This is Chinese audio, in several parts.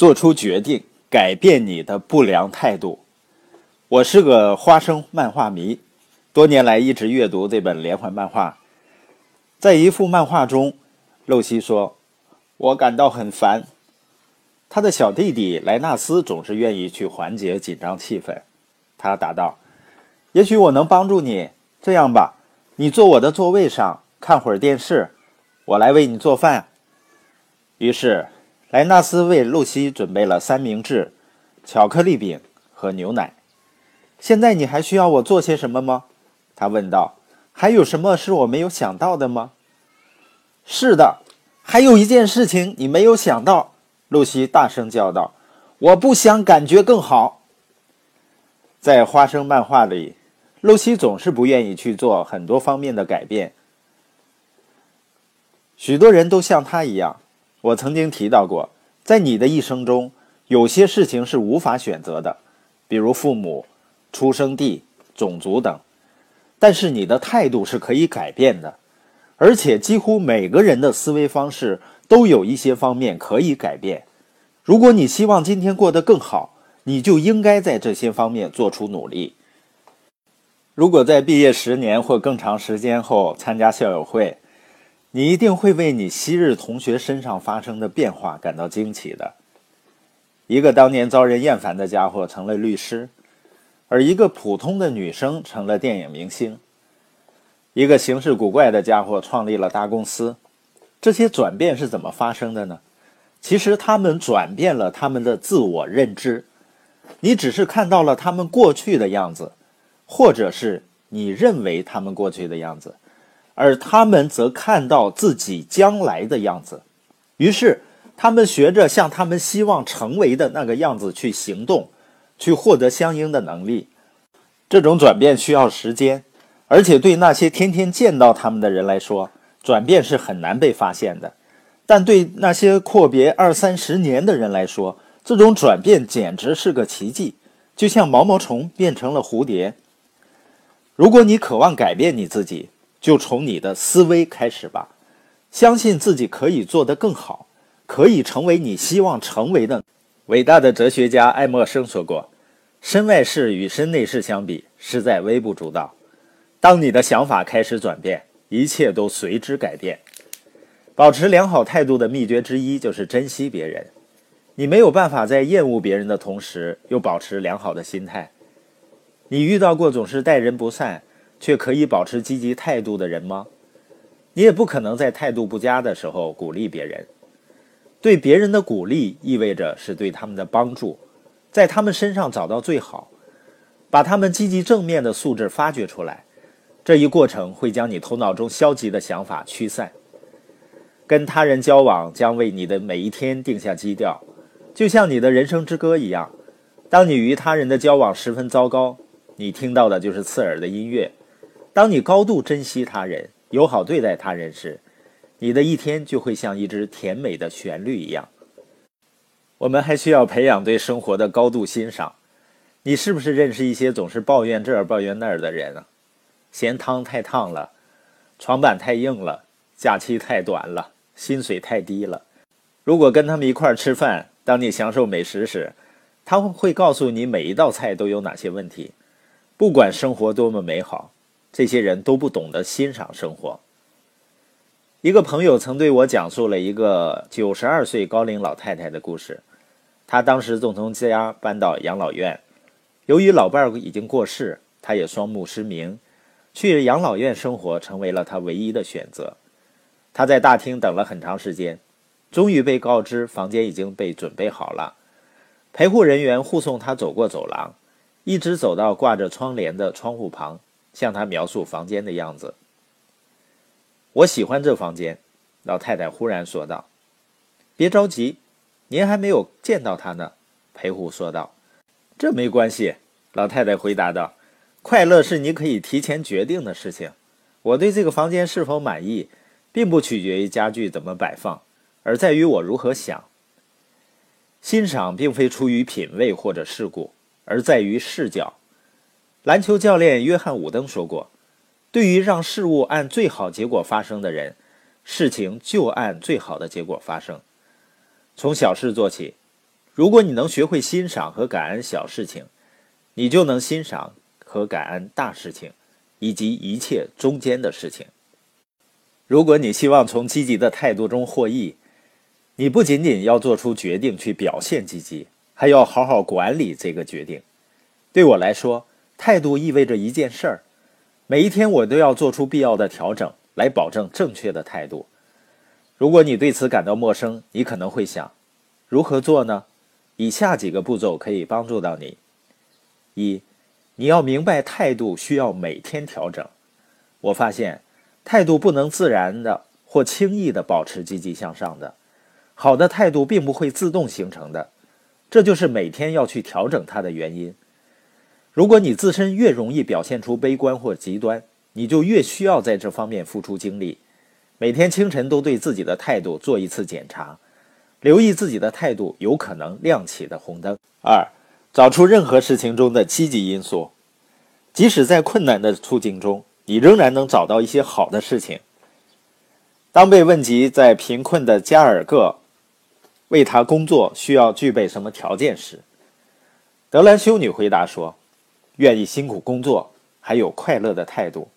做出决定，改变你的不良态度。我是个花生漫画迷，多年来一直阅读这本连环漫画。在一幅漫画中，露西说：“我感到很烦。”他的小弟弟莱纳斯总是愿意去缓解紧张气氛。他答道：“也许我能帮助你。这样吧，你坐我的座位上看会儿电视，我来为你做饭。”于是。莱纳斯为露西准备了三明治、巧克力饼和牛奶。现在你还需要我做些什么吗？他问道。还有什么是我没有想到的吗？是的，还有一件事情你没有想到。露西大声叫道：“我不想感觉更好。”在花生漫画里，露西总是不愿意去做很多方面的改变。许多人都像他一样。我曾经提到过，在你的一生中，有些事情是无法选择的，比如父母、出生地、种族等。但是你的态度是可以改变的，而且几乎每个人的思维方式都有一些方面可以改变。如果你希望今天过得更好，你就应该在这些方面做出努力。如果在毕业十年或更长时间后参加校友会，你一定会为你昔日同学身上发生的变化感到惊奇的。一个当年遭人厌烦的家伙成了律师，而一个普通的女生成了电影明星。一个行事古怪的家伙创立了大公司。这些转变是怎么发生的呢？其实他们转变了他们的自我认知。你只是看到了他们过去的样子，或者是你认为他们过去的样子。而他们则看到自己将来的样子，于是他们学着像他们希望成为的那个样子去行动，去获得相应的能力。这种转变需要时间，而且对那些天天见到他们的人来说，转变是很难被发现的。但对那些阔别二三十年的人来说，这种转变简直是个奇迹，就像毛毛虫变成了蝴蝶。如果你渴望改变你自己，就从你的思维开始吧，相信自己可以做得更好，可以成为你希望成为的。伟大的哲学家爱默生说过：“身外事与身内事相比，实在微不足道。”当你的想法开始转变，一切都随之改变。保持良好态度的秘诀之一就是珍惜别人。你没有办法在厌恶别人的同时又保持良好的心态。你遇到过总是待人不善？却可以保持积极态度的人吗？你也不可能在态度不佳的时候鼓励别人。对别人的鼓励意味着是对他们的帮助，在他们身上找到最好，把他们积极正面的素质发掘出来。这一过程会将你头脑中消极的想法驱散。跟他人交往将为你的每一天定下基调，就像你的人生之歌一样。当你与他人的交往十分糟糕，你听到的就是刺耳的音乐。当你高度珍惜他人、友好对待他人时，你的一天就会像一支甜美的旋律一样。我们还需要培养对生活的高度欣赏。你是不是认识一些总是抱怨这儿抱怨那儿的人啊？嫌汤太烫了，床板太硬了，假期太短了，薪水太低了。如果跟他们一块儿吃饭，当你享受美食时，他们会告诉你每一道菜都有哪些问题。不管生活多么美好。这些人都不懂得欣赏生活。一个朋友曾对我讲述了一个九十二岁高龄老太太的故事。她当时正从家搬到养老院，由于老伴儿已经过世，她也双目失明，去养老院生活成为了她唯一的选择。她在大厅等了很长时间，终于被告知房间已经被准备好了。陪护人员护送她走过走廊，一直走到挂着窗帘的窗户旁。向他描述房间的样子。我喜欢这房间，老太太忽然说道。“别着急，您还没有见到他呢。”裴虎说道。“这没关系。”老太太回答道，“快乐是你可以提前决定的事情。我对这个房间是否满意，并不取决于家具怎么摆放，而在于我如何想。欣赏并非出于品味或者事故，而在于视角。”篮球教练约翰·伍登说过：“对于让事物按最好结果发生的人，事情就按最好的结果发生。从小事做起。如果你能学会欣赏和感恩小事情，你就能欣赏和感恩大事情，以及一切中间的事情。如果你希望从积极的态度中获益，你不仅仅要做出决定去表现积极，还要好好管理这个决定。对我来说，态度意味着一件事儿：每一天我都要做出必要的调整，来保证正确的态度。如果你对此感到陌生，你可能会想：如何做呢？以下几个步骤可以帮助到你。一，你要明白态度需要每天调整。我发现，态度不能自然的或轻易的保持积极向上的。好的态度并不会自动形成的，这就是每天要去调整它的原因。如果你自身越容易表现出悲观或极端，你就越需要在这方面付出精力。每天清晨都对自己的态度做一次检查，留意自己的态度有可能亮起的红灯。二。找出任何事情中的积极因素，即使在困难的处境中，你仍然能找到一些好的事情。当被问及在贫困的加尔各为他工作需要具备什么条件时，德兰修女回答说：“愿意辛苦工作，还有快乐的态度。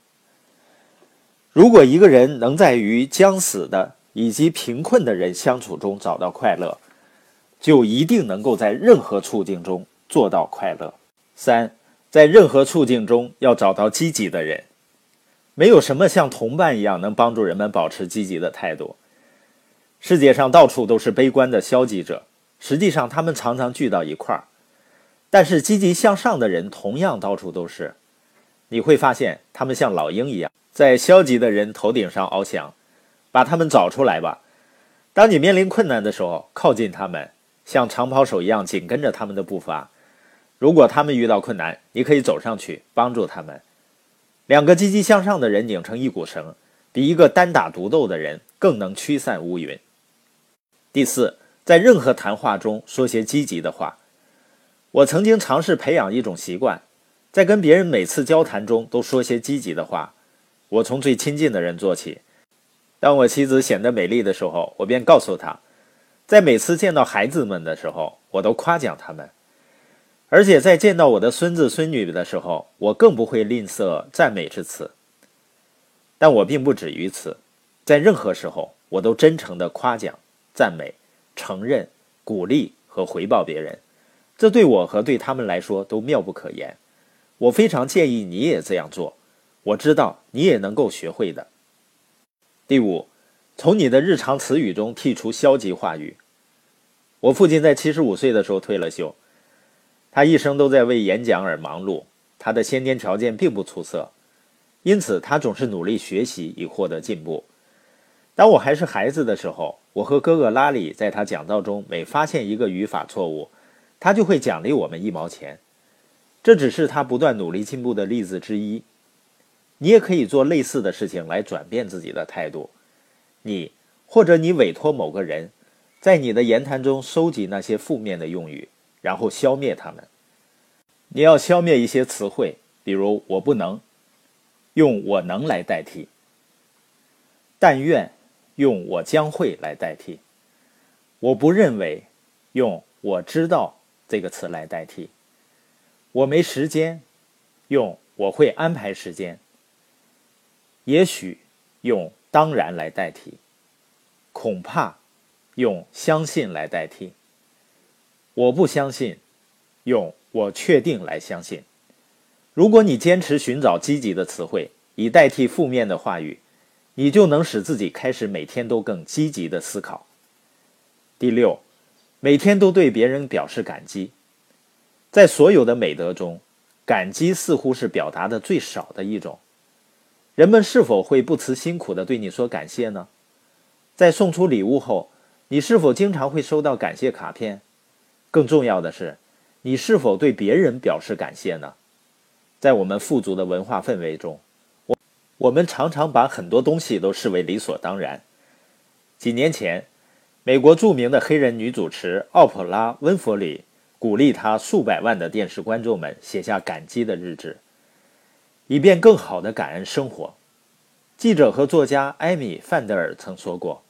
如果一个人能在与将死的以及贫困的人相处中找到快乐，就一定能够在任何处境中。”做到快乐。三，在任何处境中要找到积极的人。没有什么像同伴一样能帮助人们保持积极的态度。世界上到处都是悲观的消极者，实际上他们常常聚到一块儿。但是积极向上的人同样到处都是。你会发现他们像老鹰一样，在消极的人头顶上翱翔。把他们找出来吧。当你面临困难的时候，靠近他们，像长跑手一样紧跟着他们的步伐。如果他们遇到困难，你可以走上去帮助他们。两个积极向上的人拧成一股绳，比一个单打独斗的人更能驱散乌云。第四，在任何谈话中说些积极的话。我曾经尝试培养一种习惯，在跟别人每次交谈中都说些积极的话。我从最亲近的人做起。当我妻子显得美丽的时候，我便告诉她；在每次见到孩子们的时候，我都夸奖他们。而且在见到我的孙子孙女的时候，我更不会吝啬赞美之词。但我并不止于此，在任何时候，我都真诚地夸奖、赞美、承认、鼓励和回报别人。这对我和对他们来说都妙不可言。我非常建议你也这样做。我知道你也能够学会的。第五，从你的日常词语中剔除消极话语。我父亲在七十五岁的时候退了休。他一生都在为演讲而忙碌，他的先天条件并不出色，因此他总是努力学习以获得进步。当我还是孩子的时候，我和哥哥拉里在他讲道中每发现一个语法错误，他就会奖励我们一毛钱。这只是他不断努力进步的例子之一。你也可以做类似的事情来转变自己的态度。你或者你委托某个人，在你的言谈中收集那些负面的用语。然后消灭它们。你要消灭一些词汇，比如“我不能”，用“我能”来代替；“但愿”，用“我将会”来代替；“我不认为”，用“我知道”这个词来代替；“我没时间”，用“我会安排时间”；“也许”，用“当然”来代替；“恐怕”，用“相信”来代替。我不相信，用我确定来相信。如果你坚持寻找积极的词汇，以代替负面的话语，你就能使自己开始每天都更积极的思考。第六，每天都对别人表示感激。在所有的美德中，感激似乎是表达的最少的一种。人们是否会不辞辛苦的对你说感谢呢？在送出礼物后，你是否经常会收到感谢卡片？更重要的是，你是否对别人表示感谢呢？在我们富足的文化氛围中，我我们常常把很多东西都视为理所当然。几年前，美国著名的黑人女主持奥普拉·温弗里鼓励她数百万的电视观众们写下感激的日志，以便更好的感恩生活。记者和作家艾米·范德尔曾说过：“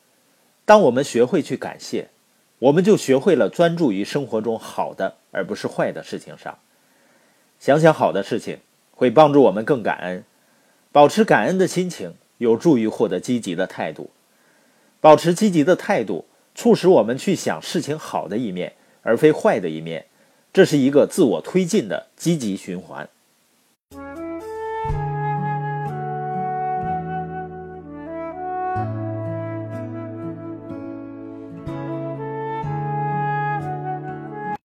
当我们学会去感谢。”我们就学会了专注于生活中好的而不是坏的事情上。想想好的事情，会帮助我们更感恩。保持感恩的心情，有助于获得积极的态度。保持积极的态度，促使我们去想事情好的一面，而非坏的一面。这是一个自我推进的积极循环。